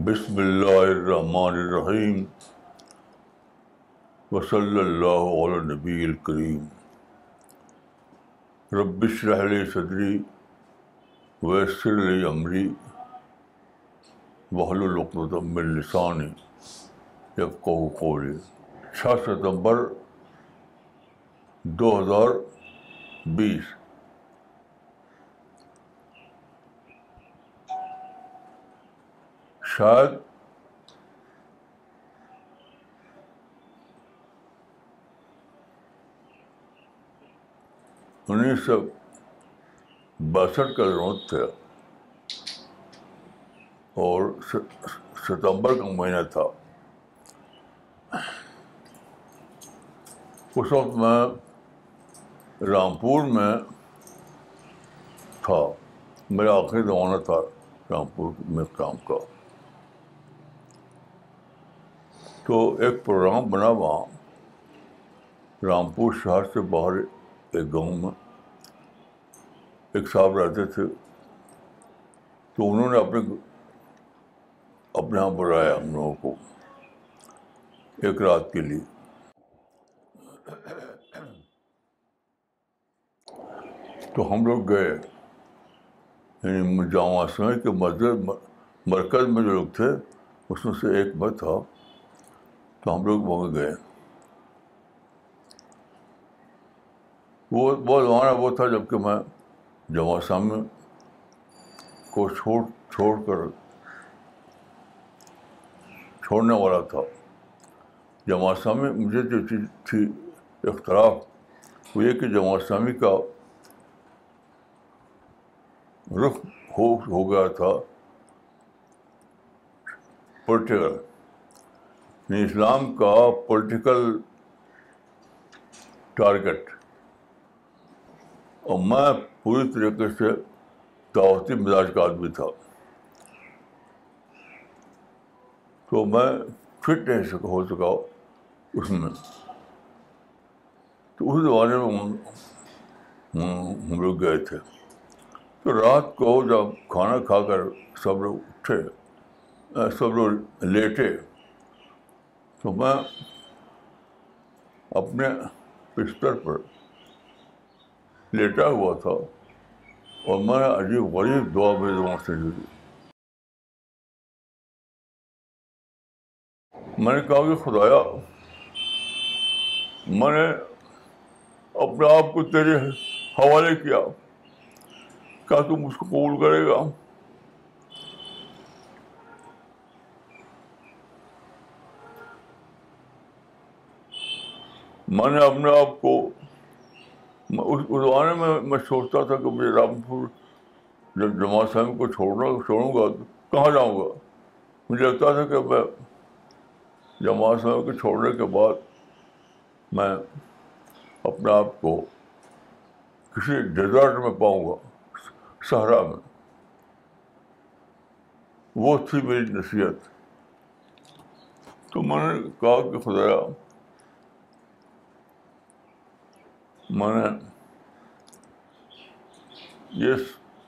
بسم اللہ الرحمن الرحیم وصلی اللہ علی نبی الکریم ربش رحل صدری ویسر علی عمری وحل القدم السانی یفقہ قولی چھ ستمبر دو ہزار بیس۔ شاید انیس سو باسٹھ کا ضرورت تھا اور ستمبر کا مہینہ تھا۔ اس وقت میں رامپور میں تھا۔ میرا آخری زمانہ تھا رامپور میں کام کا۔ تو ایک پروگرام بنا وہاں۔ رامپور شہر سے باہر ایک گاؤں میں ایک صاحب رہتے تھے۔ تو انہوں نے اپنے اپنے یہاں بلایا ہم لوگوں کو ایک رات کے لیے۔ تو ہم لوگ گئے۔ یعنی جامع سمے کے مسجد مرکز میں جو لوگ تھے، اس میں سے ایک میں تھا۔ تو ہم لوگ وہاں گئے۔ وہ وہ زمانہ وہ تھا جبکہ میں جمع سامنے کو چھوڑ چھوڑ کر چھوڑنے والا تھا۔ جمع سامی مجھے جو چیز تھی اختلاف وہ یہ کہ جمع سامی کا رخ ہو ہو گیا تھا، پولیٹیکل یعنی اسلام کا پولیٹیکل ٹارگیٹ اور میں پوری طریقے سے دعوتی مزاج کا آدمی تھا۔ تو میں فٹ نہیں ہو سکا اس میں۔ تو اس زمانے میں ہم لوگ گئے تھے۔ تو رات کو جب کھانا کھا کر سب لوگ اٹھے سب لوگ لیٹے، تو میں اپنے بستر پر لیٹا ہوا تھا اور میں عجیب غریب دعا میرے دماغ سے جڑی میں نے کہا کہ خدایا، میں نے اپنے آپ کو تیرے حوالے کیا۔ کیا تم اس کو قبول کرے گا؟ میں نے اپنے آپ کو اس زمانے میں میں سوچتا تھا کہ مجھے رامپور جب جماعت صاحب کو چھوڑنا، چھوڑوں گا تو کہاں جاؤں گا؟ مجھے لگتا تھا کہ میں جماعت صاحب کے چھوڑنے کے بعد میں اپنے آپ کو کسی ڈیزرٹ میں پاؤں گا، صحرا میں۔ وہ تھی میری نصیحت۔ تو میں نے کہا کہ خدایا، میں نے یہ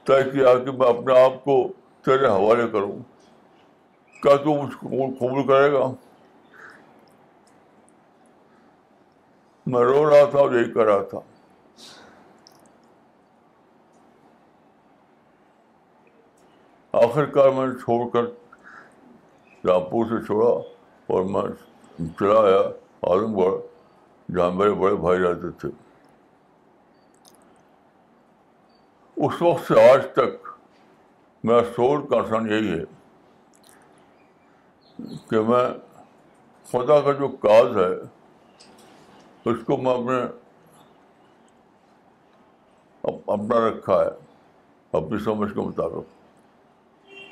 طے کیا کہ میں اپنے آپ کو تیرے حوالے کروں۔ کیا تو مجھ کو قبول کرے گا؟ میں رو رہا تھا اور یہی کر رہا تھا آخر کار میں نے چھوڑ کر رامپور سے چھوڑا اور میں چلا آیا عالم گڑھ جہاں میرے بڑے بھائی رہتے تھے۔ اس وقت سے آج تک میرا سول کنسرن یہی ہے کہ میں خدا کا جو کاز ہے اس کو میں اپنے اپنا رکھا ہے، اپنی سمجھ کے مطابق۔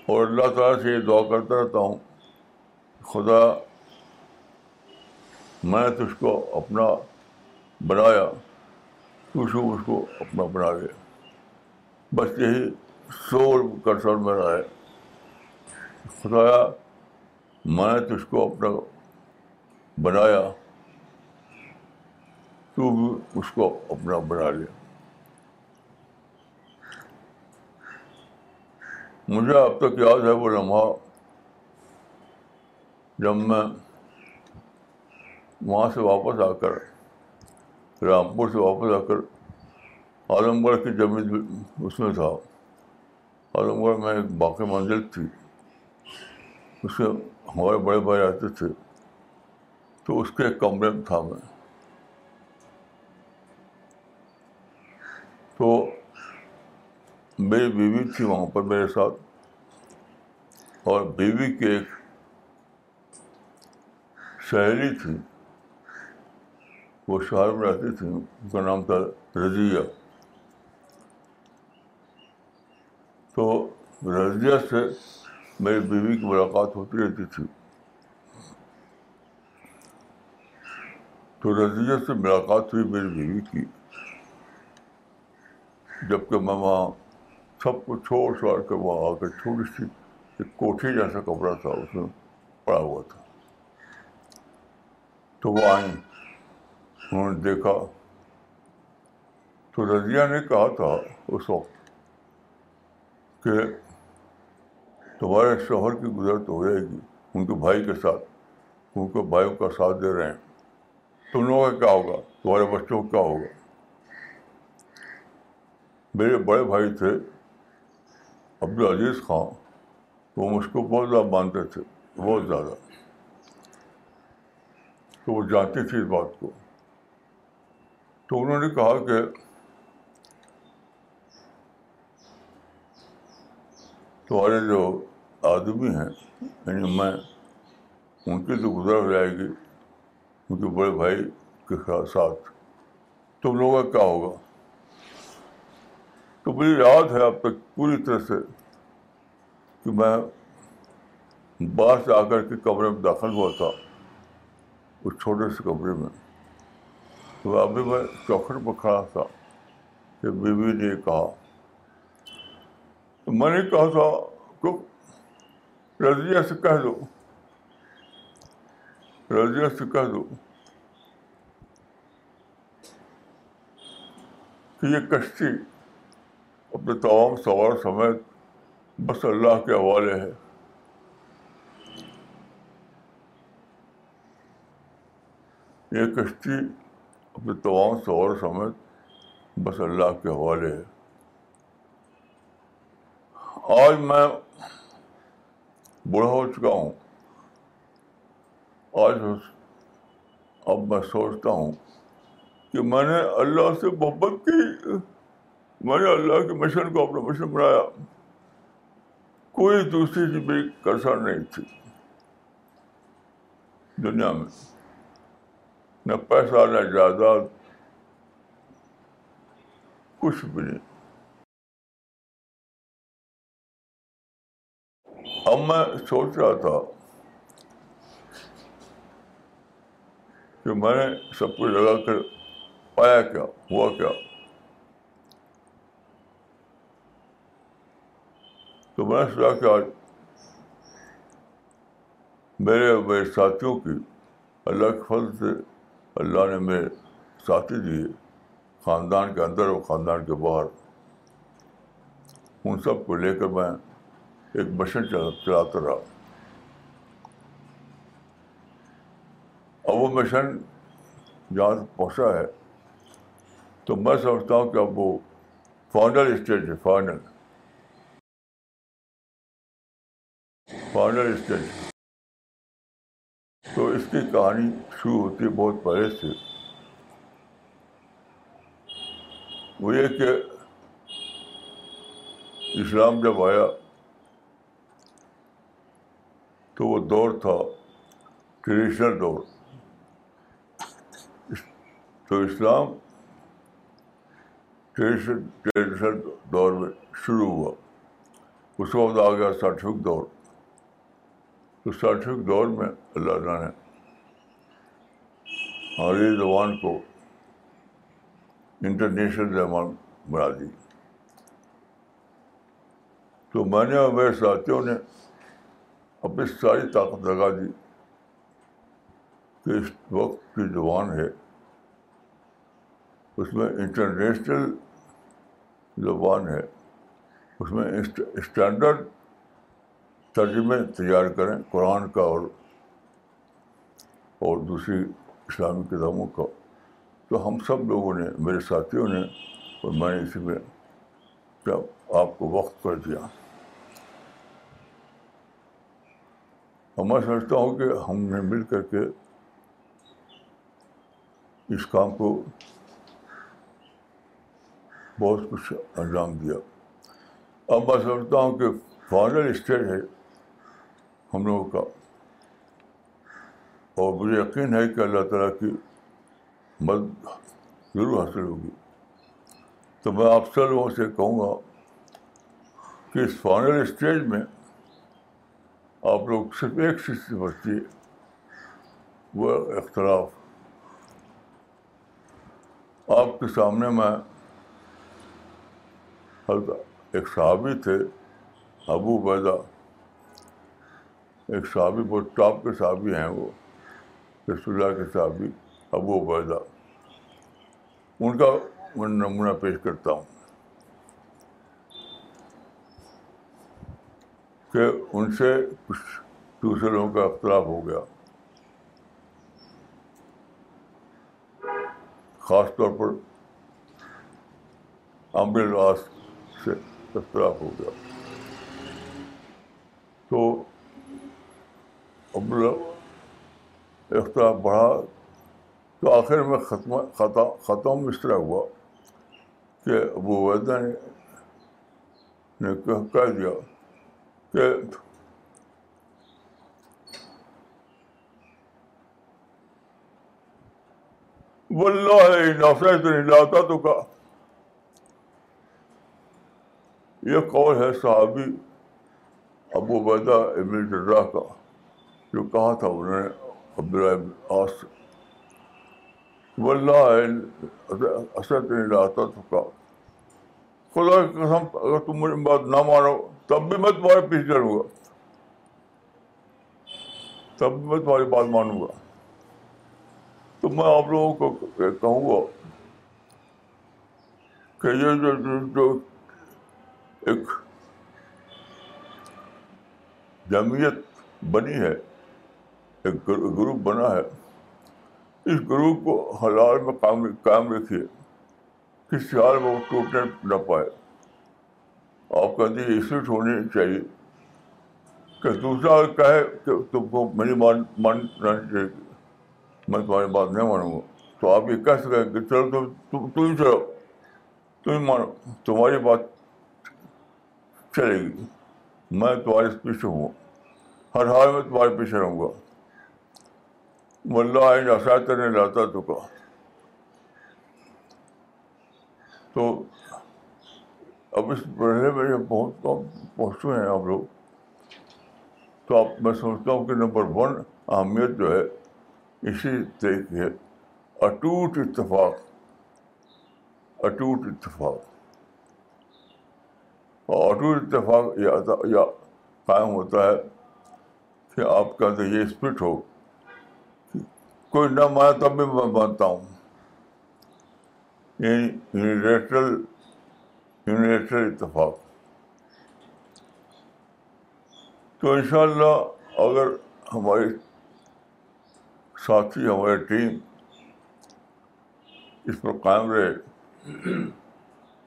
اور اللہ تعالیٰ سے یہ دعا کرتا رہتا ہوں، خدا میں تجھ کو اپنا بنایا، تو اس کو اپنا بنا لیا بس یہی سول کنسرن میرا ہے۔ خدایا، میں نے تجھ کو اپنا بنایا۔ تو بھی اس کو اپنا بنا لے مجھے اب تک یاد ہے وہ لمحہ جب میں وہاں سے واپس آ کر رامپور سے واپس آ کر اعظم گڑھ کی زمین اس میں تھا اعظم گڑھ میں ایک باقی منزل تھی اس میں ہمارے بڑے بھائی آتے تھے تو اس کے ایک کمرے میں تھا میں تو میری بیوی تھی وہاں پر میرے ساتھ اور بیوی کی ایک سہیلی تھی، وہ شہر میں رہتی تھی، ان کا نام تھا رضیہ۔ تو رضیہ سے میری بیوی کی ملاقات ہوتی رہتی تھی۔ تو رضیہ سے ملاقات ہوئی میری بیوی کی۔ جبکہ میں وہاں سب کو چھوڑ چھوڑ کے وہاں آ کے چھوٹی سی ایک کوٹھی جیسا کپڑا تھا، اس میں پڑا ہوا تھا۔ تو وہ آئیں۔ انہوں نے دیکھا۔ تو رضیہ نے کہا تھا اس وقت کہ تمہارے شوہر کی گزر تو ہو جائے گی، ان کے بھائی کے ساتھ، ان کے بھائیوں کا ساتھ دے رہے ہیں۔ تم لوگوں کا کیا ہوگا؟ تمہارے بچوں کا کیا ہوگا؟ میرے بڑے بھائی تھے عبدالعزیز خان وہ مجھ کو بہت زیادہ مانتے تھے بہت زیادہ تو وہ جانتی تھی اس بات کو تو انہوں نے کہا کہ تمہارے جو آدمی ہیں یعنی میں ان کی تو گزر ہو جائے گی ان کے بڑے بھائی کے ساتھ تم لوگوں کا کیا ہوگا تو مجھے یاد ہے اب تک پوری طرح سے کہ میں باہر سے آ کر کے کمرے میں داخل ہوا تھا، اس چھوٹے سے کمرے میں۔ تو ابھی میں چوکھٹ پر کھڑا تھا کہ بیوی نے کہا۔ تو میں نے کہا تھا کہ رضیہ سے کہہ دو۔ رضیہ سے کہہ دو کہ یہ کشتی اپنے تمام سوار سمیت بس اللہ کے حوالے ہے یہ کشتی اپنے تمام سوار سمیت بس اللہ کے حوالے ہے آج میں بوڑھا ہو چکا ہوں۔ آج اب میں سوچتا ہوں کہ میں نے اللہ سے محبت کی۔ میں نے اللہ کے مشن کو اپنا مشن بنایا۔ کوئی دوسری چیز میری کرسر نہیں تھی۔ دنیا میں نہ پیسہ، نہ جائیداد، کچھ بھی نہیں۔ اب میں سوچ رہا تھا کہ میں نے سب کچھ لگا کر پایا کیا، ہوا کیا۔ تو میں نے سوچا کہ آج میرے میرے ساتھیوں کی اللہ کے فضل سے اللہ نے میرے ساتھی دیے خاندان کے اندر اور خاندان کے باہر ان سب کو لے کر میں ایک مشن چلاتا رہا۔ اب وہ مشن جہاں پہنچا ہے تو میں سمجھتا ہوں کہ اب وہ فائنل اسٹیج ہے، فائنل۔ Final stage. تو اس کی کہانی شروع ہوتی ہے بہت پہلے سے۔ وہ یہ کہ اسلام جب آیا، تو وہ دور تھا، ٹریڈیشنل دور۔ تو اسلام ٹریڈیشن ٹریڈیشنل دور میں شروع ہوا۔ اس وقت آ گیا سائنٹیفک دور۔ تو سائنٹیفک دور میں اللہ تعالیٰ نے ہماری زبان کو انٹرنیشنل زبان بنا دی۔ تو میں نے اور میرے ساتھیوں نے اپنی ساری طاقت لگا دی کہ اس وقت کی زبان ہے۔ اس میں انٹرنیشنل زبان ہے۔ اس میں اسٹینڈرڈ ترجمے تیار کریں قرآن کا اور اور دوسری اسلامی کتابوں کا۔ تو ہم سب لوگوں نے، میرے ساتھیوں نے، اور میں نے اسی میں کیا، آپ کو وقت کر دیا۔ اور میں سمجھتا ہوں کہ ہم نے مل کر کے اس کام کو بہت کچھ انجام دیا۔ اب میں سمجھتا ہوں کہ فائنل اسٹیج ہے۔ ہم لوگوں کا۔ اور مجھے یقین ہے کہ اللہ تعالیٰ کی مدد ضرور حاصل ہوگی۔ تو میں آپ سب لوگوں سے کہوں گا کہ اس فائنل اسٹیج میں آپ لوگ صرف ایک چیز سے بچیے، وہ اختلاف۔ آپ کے سامنے میں ایک صحابی تھے، ابو بیدا ایک صحابی، بہت ٹاپ کے صحابی ہیں وہ، رسول اللہ کے صحابی ابو بیدا ان کا میں نمونہ پیش کرتا ہوں کہ ان سے کچھ دوسرے لوگوں کا اختلاف ہو گیا۔ خاص طور پر امر سے اختلاف ہو گیا۔ تو اب اختلاف بڑھا تو آخر میں ختم ختم اس طرح ہوا کہ ابو ویدا نے کہہ دیا کہ واللہ تو نہیں لاتا تو کا یہ قول ہے صحابی ابو بیدا ابن جرا کا۔ جو کہا تھا انہوں نے عبداللہ آس واللہ اسد نہیں لاتا تو خدا کی قسم، اگر تم مجھے بات نہ مانو، تب بھی میں تمہارے پیچھے چلوں گا۔ تب بھی میں تمہاری بات مانوں گا۔ تو میں آپ لوگوں کو کہوں گا کہ یہ جو جو ایک جمعیت بنی ہے ایک گروپ بنا ہے۔ اس گروپ کو حلال میں قائم رکھیے۔ کسی حال میں وہ ٹوٹنے نہ پائے۔ آپ کہتے ہیں اسٹ ہونی چاہیے کہ دوسرا کہے کہ تم کو میری مان مان چاہیے۔ میں تمہاری بات نہیں مانوں گا۔ تو آپ یہ کہہ سکیں کہ چلو تم تم ہی چلو۔ تم ہی مانو۔ تمہاری بات چلے گی۔ میں تمہارے پیچھے ہوں۔ ہر حال میں تمہارے پیچھے رہوں گا۔ ملا آئین آسات نہیں لاتا تو کہا تو اب اس پڑھنے میں بہت پہنچے ہیں آپ لوگ. تو آپ میں سمجھتا ہوں کہ نمبر ون اہمیت جو ہے، اسی طریقے ہے. اٹوٹ اتفاق. اٹوٹ اتفاق. اور اٹوٹ اتفاق یا قائم ہوتا ہے کہ آپ کا تو یہ اسپرٹ ہو کوئی نہ مانا تب بھی میں مانتا ہوں۔ یونیورسل یونیورسل اتفاق۔ تو ان شاء اللہ اگر ہماری ساتھی، ہماری ٹیم اس پر قائم رہے،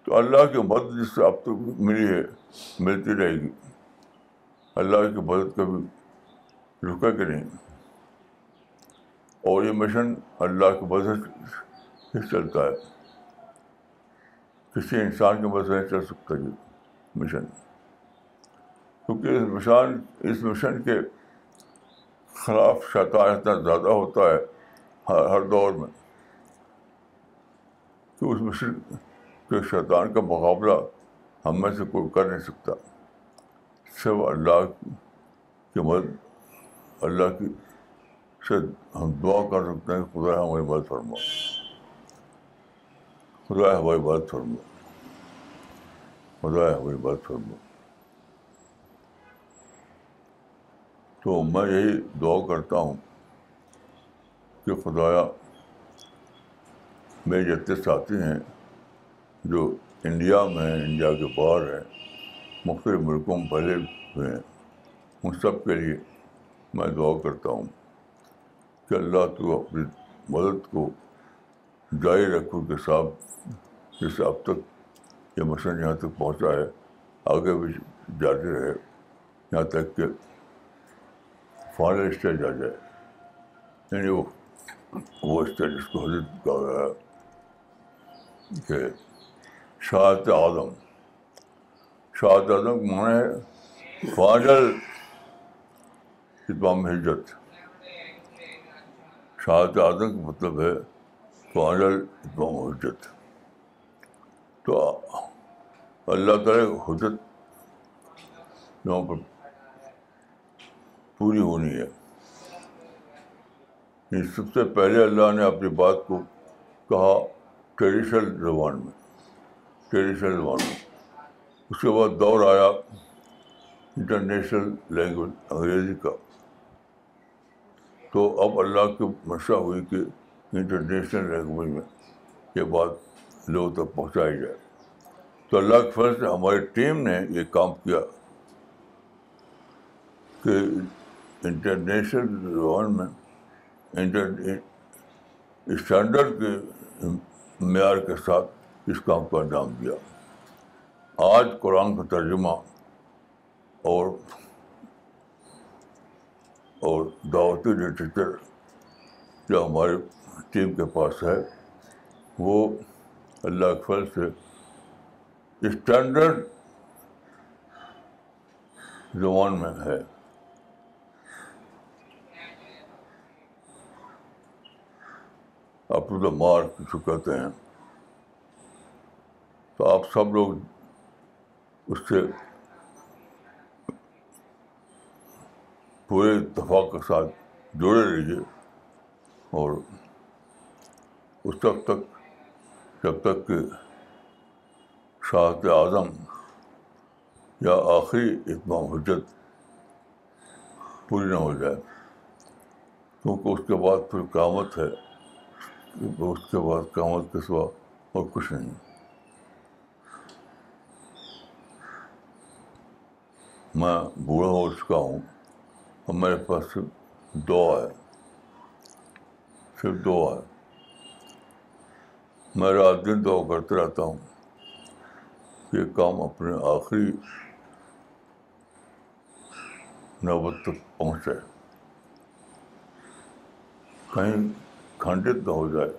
تو اللہ کی مدد جس سے اب تک ملی ہے، ملتی رہے گی۔ اللہ کی مدد کبھی رکے گی نہیں۔ اور یہ مشن اللہ کی مدد سے چلتا ہے۔ کسی انسان کی مدد نہیں چل سکتا یہ مشن۔ کیونکہ اس مشان اس مشن کے خلاف شیطان اتنا زیادہ ہوتا ہے ہر ہر دور میں۔ کہ اس مشن کے شیطان کا مقابلہ ہم میں سے کوئی کر نہیں سکتا۔ صرف اللہ کی مدد، اللہ کی سے ہم دعا کر سکتے ہیں خدا ہماری مدد فرما خدا ہماری بات فرما خدا ہماری بات فرما تو میں یہی دعا کرتا ہوں کہ خدایا میرے جتنے ساتھی ہیں جو انڈیا میں ہیں، انڈیا کے باہر ہیں، مختلف ملکوں میں پھیلے ہوئے ہیں، ان سب کے لیے میں دعا کرتا ہوں۔ کہ اللہ تو اپنی مدد کو جاری رکھو کے ساتھ جیسے اب تک یہ مشن یہاں تک پہنچا ہے، آگے بھی جاتے رہے، یہاں تک کہ فائنل اسٹیج آ جائے۔ یعنی وہ وہ اسٹیج اس کو حضرت کہا گیا کہ شاہد اعظم شاہد اعظم مانا ہے فائنل اتمام ہجرت۔ شہادت اعظم کا مطلب ہے فائنل اتمام حجت۔ تو اللہ تعالیٰ حجت یہاں پر پوری ہونی ہے۔ سب سے پہلے اللہ نے اپنی بات کو کہا ٹریڈیشنل زبان میں، ٹریڈیشنل زبان میں۔ اس کے بعد دور آیا انٹرنیشنل لینگویج انگریزی کا۔ تو اب اللہ کی منشا ہوئی کہ انٹرنیشنل لینگویج میں یہ بات لوگوں تک پہنچائی جائے۔ تو اللہ کے فرض سے ہماری ٹیم نے یہ کام کیا کہ انٹرنیشنل زبان میں انٹر اسٹینڈرڈ کے معیار کے ساتھ اس کام کو انجام دیا۔ آج قرآن کا ترجمہ اور اور دعوتی لٹریچر جو ہمارے ٹیم کے پاس ہے، وہ اللہ کے فضل سے اسٹینڈرڈ زبان میں ہے۔ اپ ٹو دا مارک جو کہتے ہیں؟ تو آپ سب لوگ اس سے پورے اتفاق کے ساتھ جڑے رہیے اور اس وقت تک جب تک کہ شاہت اعظم یا آخری اتمام حجت پوری نہ ہو جائے، کیونکہ اس کے بعد پھر قیامت ہے، اس کے بعد قیامت کے سوا اور کچھ نہیں۔ میں بوڑھا ہو چکا ہوں۔ اور میرے پاس صرف دعا ہے۔ صرف دعا ہے۔ میں رات دن دعا کرتے رہتا ہوں کہ یہ کام اپنے آخری نوبت تک پہنچے۔ کہیں کھنڈت نہ ہو جائے۔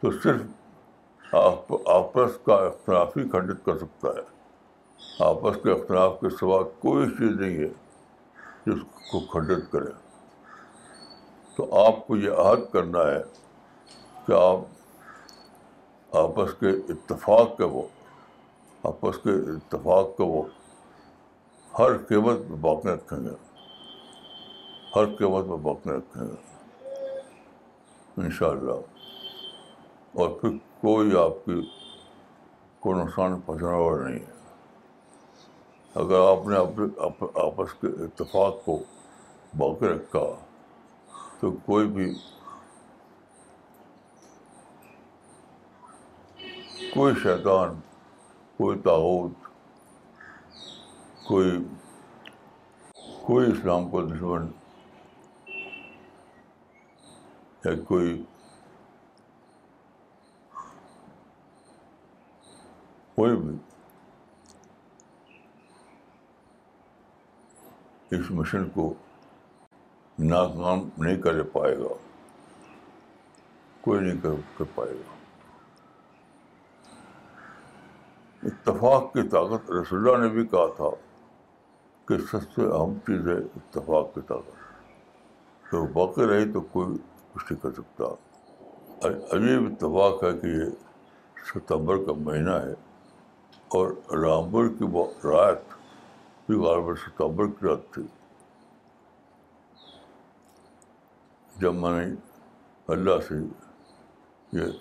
تو صرف آپس کا اختلاف ہی کھنڈت کر سکتا ہے۔ آپس کے اختلاف کے سوا کوئی چیز نہیں ہے جس کو کھنڈت کرے تو آپ کو یہ عہد کرنا ہے کہ آپ آپس کے اتفاق کے وہ آپس کے اتفاق کو وہ ہر قیمت میں باقی رکھیں گے۔ ہر قیمت میں باقی رکھیں گے۔ ان شاء اللہ اور پھر کوئی آپ کی کو نقصان پہنچانے والا نہیں ہے۔ اگر آپ نے آپس کے اتفاق کو باقی رکھا تو کوئی بھی کوئی شیطان، کوئی تعاوت کوئی کوئی اسلام کو دشمن یا کوئی کوئی بھی اس مشن کو ناکام نہیں کر پائے گا۔ کوئی نہیں کر پائے گا۔ اتفاق کی طاقت رسول اللہ نے بھی کہا تھا کہ سب سے اہم چیز ہے اتفاق کی طاقت۔ تو باقی رہی تو کوئی کچھ نہیں کر سکتا۔ عجیب اتفاق ہے کہ یہ ستمبر کا مہینہ ہے اور رامبر کی رات بھی بار ستمبر کی رات تھی جب میں نے اللہ سے یہ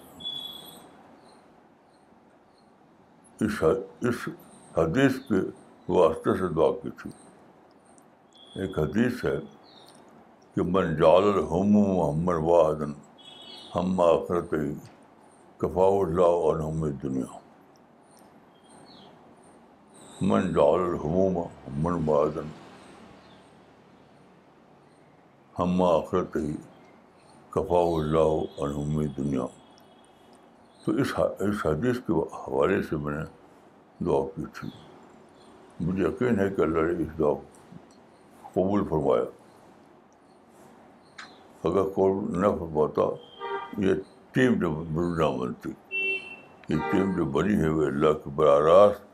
اس اس حدیث کے واسطے سے دعا کی تھی ایک حدیث ہے کہ من جال الحم محمد واحدن ہم آخرت ہی کفا اللہ اور ہم دنیا من جعل الحموم من بادن ہم آخرت ہی کفا اللہ اور دنیا تو اس اس حدیث کے حوالے سے میں نے دعا کی تھی۔ مجھے یقین ہے کہ اللہ نے اس دعا قبول فرمایا۔ اگر قبول نہ فرماتا، یہ ٹیم جو بنتی، یہ ٹیم جو بنی ہے، وہ اللہ کے براہ راست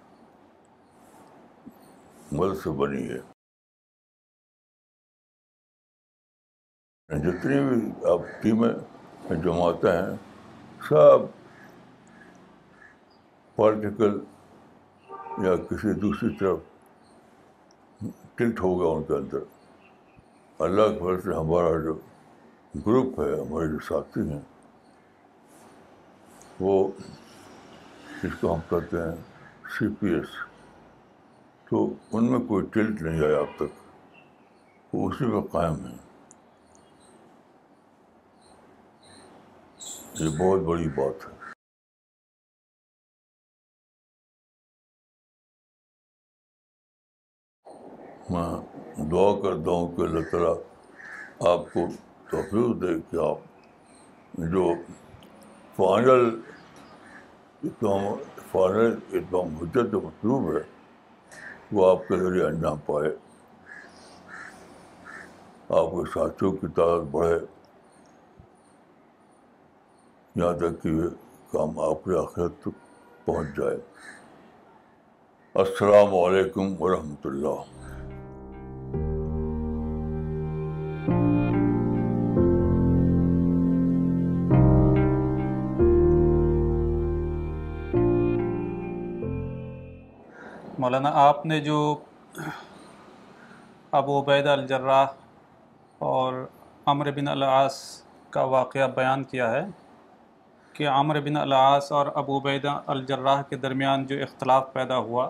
مدد سے بنی ہے۔ جتنی بھی آپ ٹیمیں جماتے ہیں، سب پولیٹیکل یا کسی دوسری طرف ٹلٹ ہو گیا ان کے اندر۔ اللہ کے فضل سے ہمارا جو گروپ ہے، ہمارے جو ساتھی ہیں، وہ جس کو ہم کہتے ہیں سی پی ایس تو ان میں کوئی ٹلٹ نہیں آیا اب تک۔ وہ اسی میں قائم ہے یہ بہت بڑی بات ہے۔ میں دعا کرتا ہوں کہ اللہ تعالیٰ آپ کو توفیق دے کہ آپ جو فائنل اتنا فائنل اتنا حجت مطلوب ہے وہ آپ کے ذریعے انجام پائے آپ کے ساتھیوں کی تعداد بڑھے۔ یہاں تک کہ یہ کام آپ کے آخرت تک پہنچ جائے السلام علیکم ورحمۃ اللہ۔ مولانا، آپ نے جو ابو عبید الجراح اور عمر بن العاص کا واقعہ بیان کیا ہے کہ عمر بن العاص اور ابو عبید الجراح کے درمیان جو اختلاف پیدا ہوا،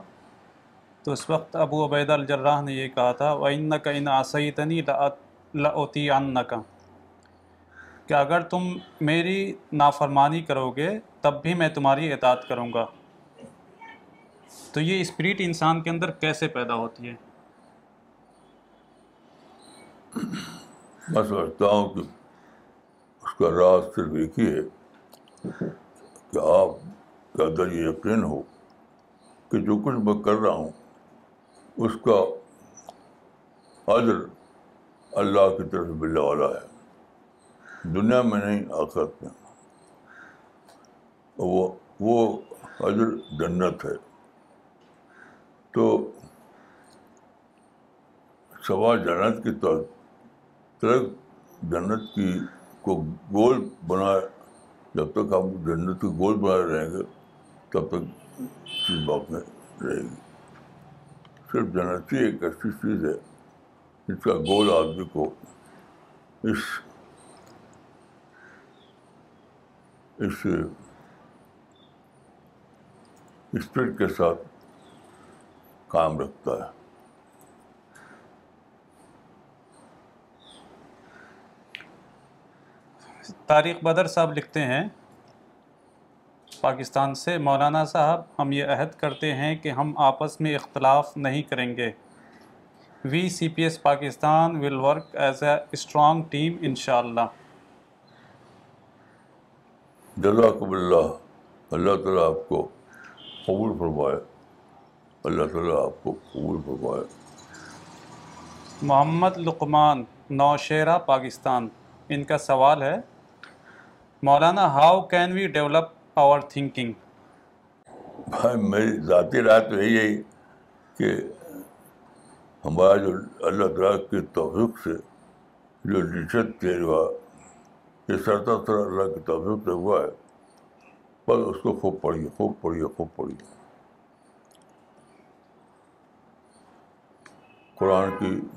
تو اس وقت ابو عبید الجراح نے یہ کہا تھا، وَإِنَّكَ کا ان آسیتنی کا کہ اگر تم میری نافرمانی کرو گے، تب بھی میں تمہاری اطاعت کروں گا۔ تو یہ اسپرٹ انسان کے اندر کیسے پیدا ہوتی ہے؟ میں سمجھتا ہوں کہ اس کا راز صرف ایک ہی ہے کہ آپ کے اندر یہ یقین ہو کہ جو کچھ میں کر رہا ہوں، اس کا عدر اللہ کی طرف ملنے والا ہے۔ دنیا میں نہیں، آخرت میں۔ وہ وہ عدر جنت ہے۔ تو سوا جنت کی طرف جنت کی کو گول بنائے جب تک ہم جنت کی گول بنائے رہیں گے، تب تک چیز باقی رہے گی۔ صرف جنتی ایک ایسی چیز ہے جس کا گول آدمی کو اس اس اسپرٹ کے ساتھ کام رکھتا ہے۔ طارق بدر صاحب لکھتے ہیں پاکستان سے مولانا صاحب ہم یہ عہد کرتے ہیں کہ ہم آپس میں اختلاف نہیں کریں گے۔ V C P S Pakistan will work as a strong team ان شاء اللہ اللہ۔ اللہ تعالیٰ آپ کو قبول فرمائے۔ اللہ تعالیٰ آپ کو قبول فرمائے محمد لقمان نوشیرہ پاکستان۔ ان کا سوال ہے، مولانا how can we develop our thinking بھائی، میری ذاتی رائے تو یہی ہے کہ ہمارا جو اللہ تعالیٰ کی توفیق سے جو لچت تیز ہوا، یہ سرتا سر اللہ کی توفیق سے ہوا ہے بس اس کو خوب پڑھیے خوب پڑھیے خوب پڑھیے۔ قرآن کی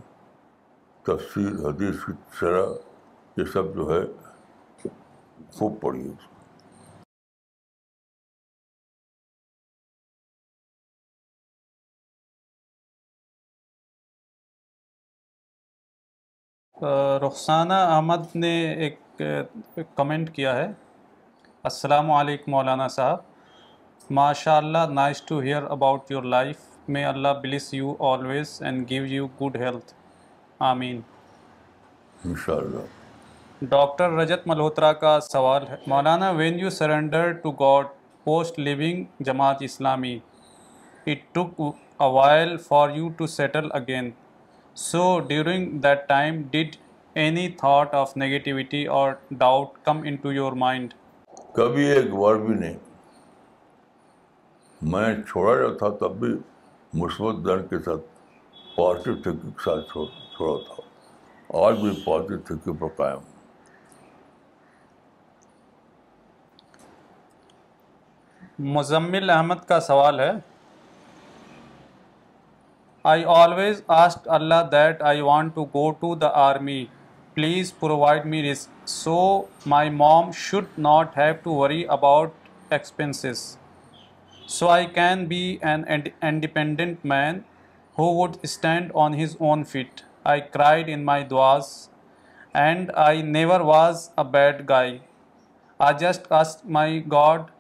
تفصیل، حدیث کی شرح یہ سب جو ہے، خوب پڑھیے اس کو رخسانہ احمد نے ایک کمنٹ کیا ہے۔ السلام علیکم مولانا صاحب۔ ماشاء اللہ nice to hear about your life میں اللہ bless you always and give you good health آمین انشاءاللہ ڈاکٹر رجت ملہوترا کا سوال ہے مولانا when you surrender to God post leaving Jamaat Islami it took a while for you to settle again so during that time did any thought of negativity or doubt come into your mind کبھی ایک بار بھی نہیں۔ میں چھوڑا جو تھا تب بھی مثبت دن کے ساتھ پازیٹیو تھنکنگ کے ساتھ چھوڑ چھوڑا تھا۔ آج بھی پازیٹیو تھنکنگ پر قائم ہوں۔ مزمل احمد کا سوال ہے۔ I always ask Allah that I want to go to the army please provide me risk so my mom should not have to worry about expenses so I can be an independent man who would stand on his own feet I cried in my دعاز and I never was a bad guy I just ask my God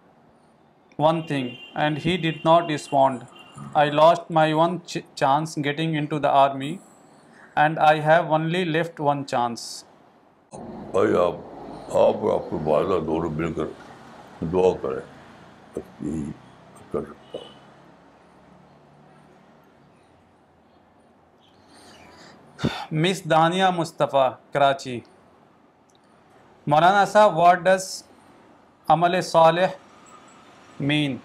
one thing and he did not respond. I lost my one ch- chance getting into the army and I have only left one chance. بھائی آپ آپ کے والدہ دونوں مل کر دعا کریں کر مس دانیا مصطفیٰ کراچی مولانا سا صالح mean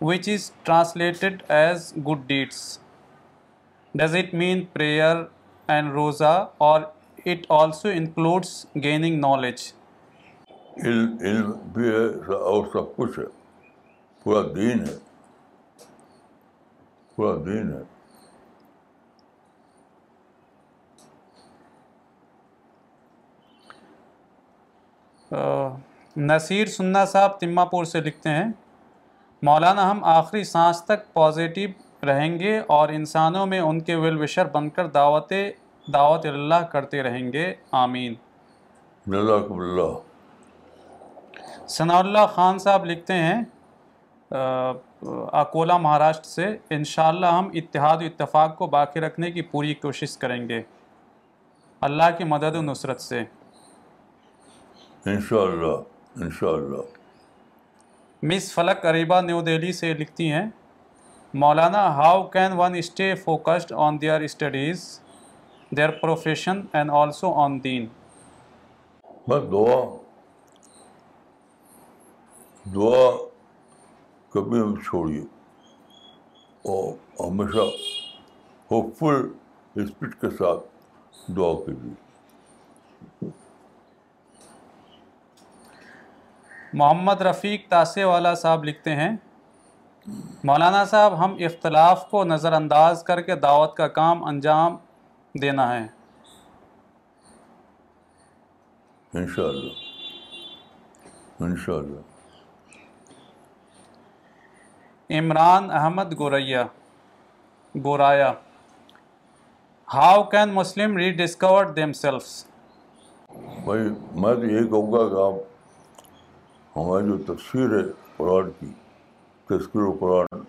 which is translated as good deeds does it mean prayer and روزہ or it also includes gaining knowledge علم بھی ہے اور سب کچھ ہے پورا دین ہے۔ پورا دین ہے۔ نصیر سننا صاحب تما پور سے لکھتے ہیں مولانا ہم آخری سانس تک پازیٹیو رہیں گے اور انسانوں میں ان کے ویل وشر بن کر دعوت دعوت اللہ کرتے رہیں گے۔ آمین۔ اللہ۔ ثناء اللہ خان صاحب لکھتے ہیں اکولا مہاراشٹر سے انشاءاللہ ہم اتحاد و اتفاق کو باقی رکھنے کی پوری کوشش کریں گے۔ اللہ کی مدد و نصرت سے۔ انشاءاللہ انشاءاللہ۔ مس فلک اریبا نیو دہلی سے لکھتی ہیں۔ مولانا how can one stay focused on their studies their profession and also on دین۔ بس دعا۔ دعا۔ کبھی ہم چھوڑیے اور ہمیشہ ہوپ فل اسپرٹ کے ساتھ دعا کیجیے محمد رفیق تاسے والا صاحب لکھتے ہیں مولانا صاحب ہم اختلاف کو نظر انداز کر کے دعوت کا کام انجام دینا ہے انشاءاللہ انشاءاللہ Imran Ahmed Goraya, Goraya. How can Muslim rediscover themselves بھائی، میں تو یہی کہوں گا کہ آپ ہماری جو تفسیر ہے قرآن کی تذکر و قرآن،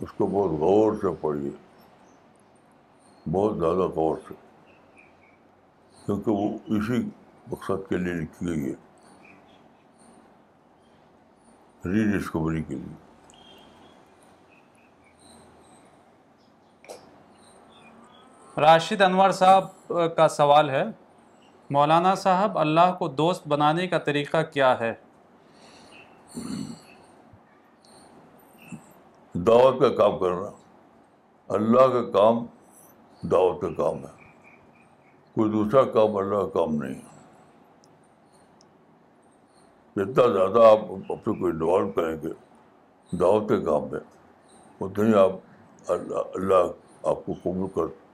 اس کو بہت غور سے پڑھیے۔ بہت زیادہ غور سے، کیونکہ وہ اسی مقصد کے لیے لکھی گئی ہے۔ ری ڈسکوری کے لیے۔ راشد انور صاحب کا سوال ہے، مولانا صاحب، اللہ کو دوست بنانے کا طریقہ کیا ہے؟ دعوت کا کام کرنا اللہ کا کام دعوت کا کام ہے۔ کوئی دوسرا کام اللہ کا کام نہیں ہے۔ جتنا زیادہ آپ اپنے کو انوالو کریں گے، دعوت کے کام میں اتنا ہی آپ اللہ اللہ آپ کو قبول کر کر کرتے چاہے گا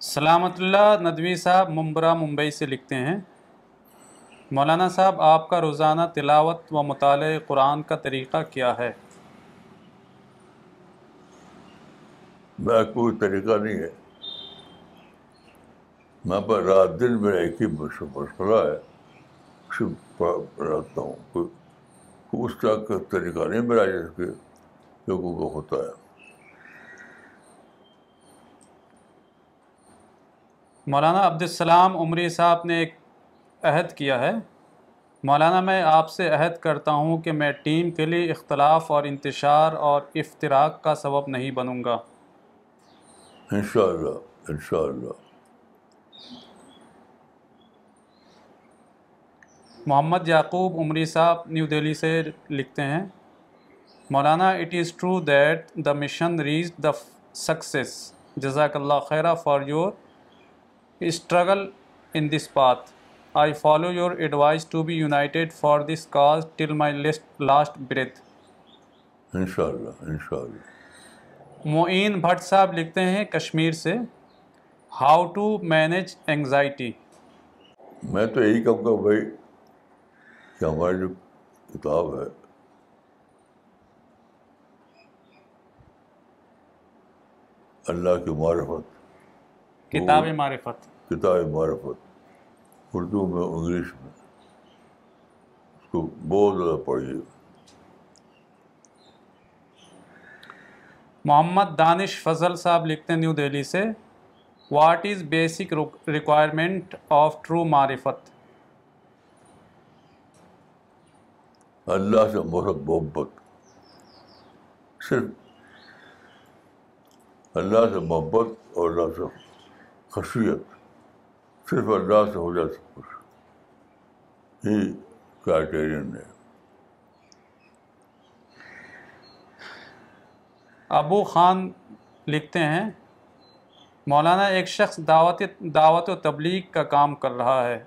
سلامت اللہ ندوی صاحب ممبرا ممبئی سے لکھتے ہیں۔ مولانا صاحب آپ کا روزانہ تلاوت و مطالعہ قرآن کا طریقہ کیا ہے؟ میں کوئی طریقہ نہیں ہے۔ میں پر رات دن میرا ایک ہی مشغلہ ہے۔ صرف ہوں۔ کوئی اس طرح کا طریقہ نہیں میرا جس کے لوگوں کو ہوتا ہے۔ مولانا عبدالسلام عمری صاحب نے ایک عہد کیا ہے۔ مولانا میں آپ سے عہد کرتا ہوں کہ میں ٹیم کے لیے اختلاف اور انتشار اور افتراق کا سبب نہیں بنوں گا۔ انشاءاللہ انشاءاللہ۔ محمد یعقوب عمری صاحب نیو دہلی سے لکھتے ہیں مولانا it is true that the mission reach the success جزاک اللہ خیرہ for your struggle in this path I follow your advice to be united for this cause till my list last breath انشاءاللہ انشاءاللہ۔ معین بھٹ صاحب لکھتے ہیں کشمیر سے ہاؤ ٹو مینیج انگزائٹی میں تو یہی کہوں گا بھائی کہ ہماری جو کتاب ہے اللہ کی معرفت کتاب معرفت۔ کتاب معرفت اردو میں انگلش میں اس کو بہت زیادہ پڑھیے۔ محمد دانش فضل صاحب لکھتے ہیں نیو دہلی سے what is basic requirement of true معرفت؟ اللہ سے محبت محبت۔ صرف اللہ سے محبت اور اللہ سے خشیت، صرف اللہ سے ہو جائے سب کچھ ہی کرائٹیرین ہے۔ ابو خان لکھتے ہیں، مولانا ایک شخص دعوت دعوت و تبلیغ کا کام کر رہا ہے۔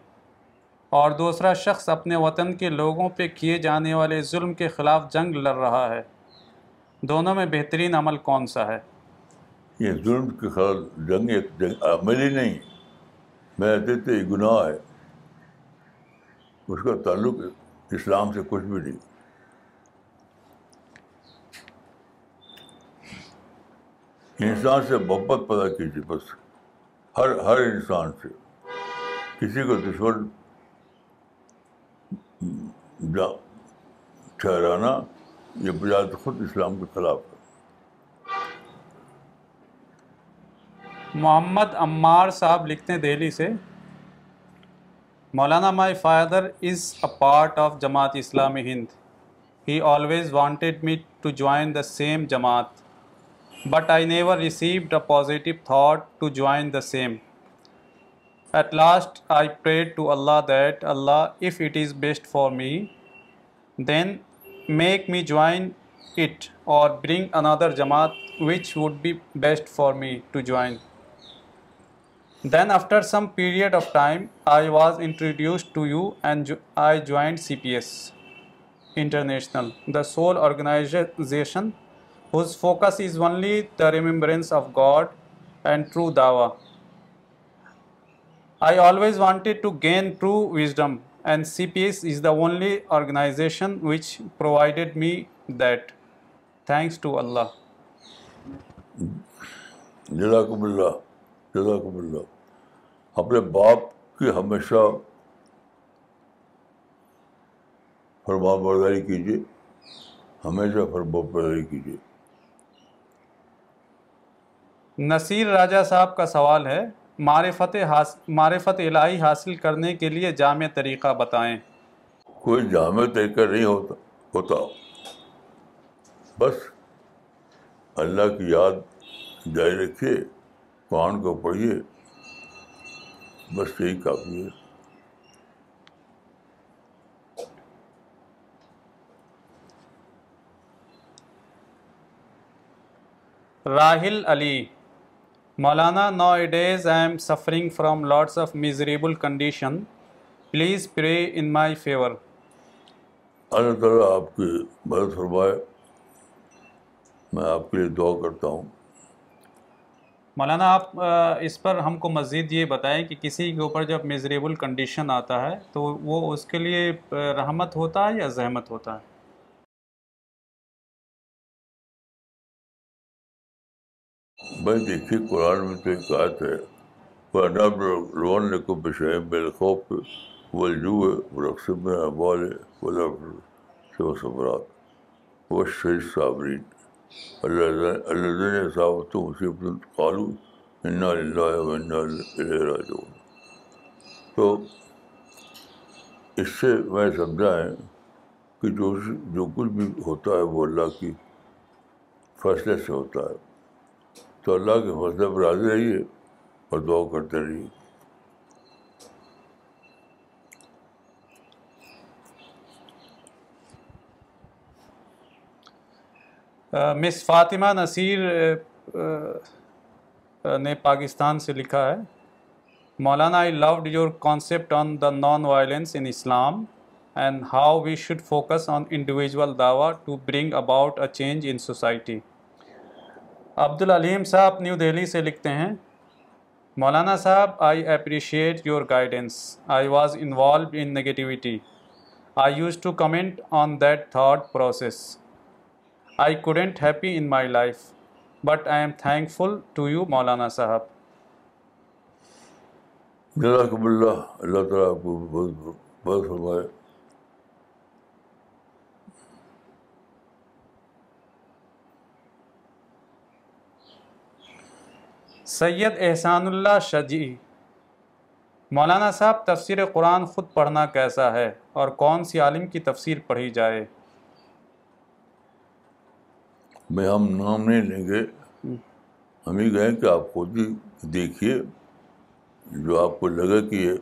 اور دوسرا شخص اپنے وطن کے لوگوں پہ کیے جانے والے ظلم کے خلاف جنگ لڑ رہا ہے۔ دونوں میں بہترین عمل کون سا ہے؟ یہ ظلم کے خلاف جنگ ایک جنگ عمل ہی نہیں۔ میں کہتے یہ گناہ ہے۔ اس کا تعلق اسلام سے کچھ بھی نہیں۔ انسان سے محبت پیدا کیجیے بس، ہر ہر انسان سے۔ کسی کو دشمن ٹھہرانا یہ بجات خود اسلام کے خلاف ہے۔ محمد عمار صاحب لکھتے ہیں دہلی سے۔ مولانا my father is a part of Jamaat Islami Hind. He always wanted me to join the same Jamaat. But I never received a positive thought to join the same at last I prayed to Allah that Allah if it is best for me then make me join it or bring another Jamaat which would be best for me to join then after some period of time I was introduced to you and I joined C P S international the soul organization whose focus is only the remembrance of God and true I always wanted to gain true wisdom and C P S is the only organization which provided me that thanks to اللہ جزاکم اللہ جزاکم اللہ۔ اپنے باپ کی ہمیشہ برداری کیجیے ہمیشہ برداری کیجیے۔ نصیر راجہ صاحب کا سوال ہے معرفت معرفت الہی حاصل کرنے کے لیے جامع طریقہ بتائیں۔ کوئی جامع طریقہ نہیں ہوتا ہوتا۔ بس اللہ کی یاد جاری رکھیے قرآن کو پڑھیے۔ بس یہی کافی ہے۔ راہل علی مولانا nowadays I am suffering from lots of miserable condition please pray in my fever اللہ تعالیٰ آپ کی مدد فرمائے میں آپ کے لیے دعا کرتا ہوں۔ مولانا آپ اس پر ہم کو مزید یہ بتائیں کہ کسی کے اوپر جب میزریبل کنڈیشن آتا ہے تو وہ اس کے لیے رحمت ہوتا ہے یا زحمت ہوتا ہے؟ بھائی دیکھیے قرآن میں تو ایک آیت ہے کو بشے میرے خوف والجو رقص میں ابال و صبرات وہ شہید صابرین اللہ اللہ صاحب تو مصیبت قالو انا اللہ راجعون۔ تو اس سے میں سمجھا ہے کہ جو جو کچھ بھی ہوتا ہے وہ اللہ کی فیصلے سے ہوتا ہے۔ تو اللہ کے فیصلے پر راضی رہیے اور دعا کرتے رہیے۔ مس فاطمہ نصیر نے پاکستان سے لکھا ہے، مولانا I loved your concept on the non violence in Islam and how we should focus on individual دعویٰ to bring about a change in society Abdul Aleem صاحب نیو دہلی سے لکھتے ہیں، مولانا صاحب I appreciate your guidance I was involve in negativity I use to comment on that thought process I couldn't happy in my life but I am thankful to you مولانا صاحب اللہ اللہ تعالیٰ آپ کو بہت بہت فرمائے۔ سید احسان اللہ شجی مولانا صاحب تفسیر قرآن خود پڑھنا کیسا ہے اور کون سی عالم کی تفسیر پڑھی جائے؟ میں ہم نام نہیں لیں گے۔ ہم ہی کہیں کہ آپ خود ہی دیکھیے۔ جو آپ کو لگے کہ یہ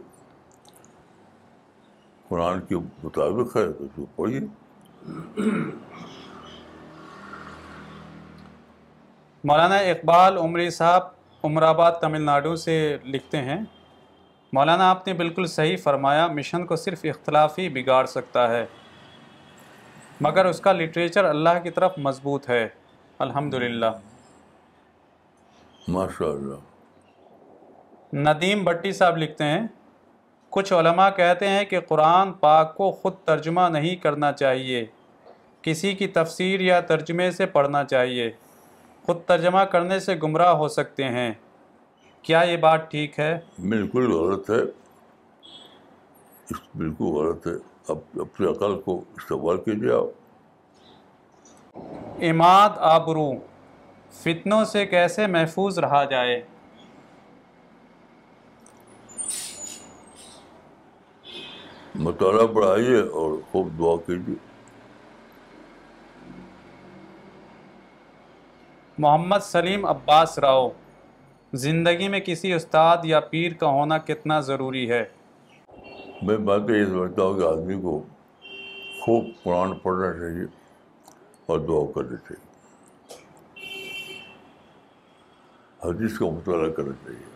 قرآن کے مطابق ہے تو اس کو پڑھیے۔ مولانا اقبال عمری صاحب عمر آباد تمل ناڈو سے لکھتے ہیں مولانا آپ نے بالکل صحیح فرمایا مشن کو صرف اختلافی بگاڑ سکتا ہے۔ مگر اس کا لٹریچر اللہ کی طرف مضبوط ہے۔ الحمد للہ ماشاء اللہ ندیم بٹی صاحب لکھتے ہیں کچھ علماء کہتے ہیں کہ قرآن پاک کو خود ترجمہ نہیں کرنا چاہیے کسی کی تفسیر یا ترجمے سے پڑھنا چاہیے۔ خود ترجمہ کرنے سے گمراہ ہو سکتے ہیں۔ کیا یہ بات ٹھیک ہے؟ بالکل غلط ہے۔ بالکل غلط ہے۔ اب اپنی عقل کو استعمال کیجیے آپ۔ اماد آبرو فتنوں سے کیسے محفوظ رہا جائے؟ مطالعہ پڑھائیے اور خوب دعا کیجیے۔ محمد سلیم عباس راؤ، زندگی میں کسی استاد یا پیر کا ہونا کتنا ضروری ہے؟ میں بات یہ سمجھتا ہوں کہ آدمی کو خوب قرآن پڑھنا چاہیے اور دعا کرنی چاہیے۔ حدیث کا مطالعہ کرنا چاہیے۔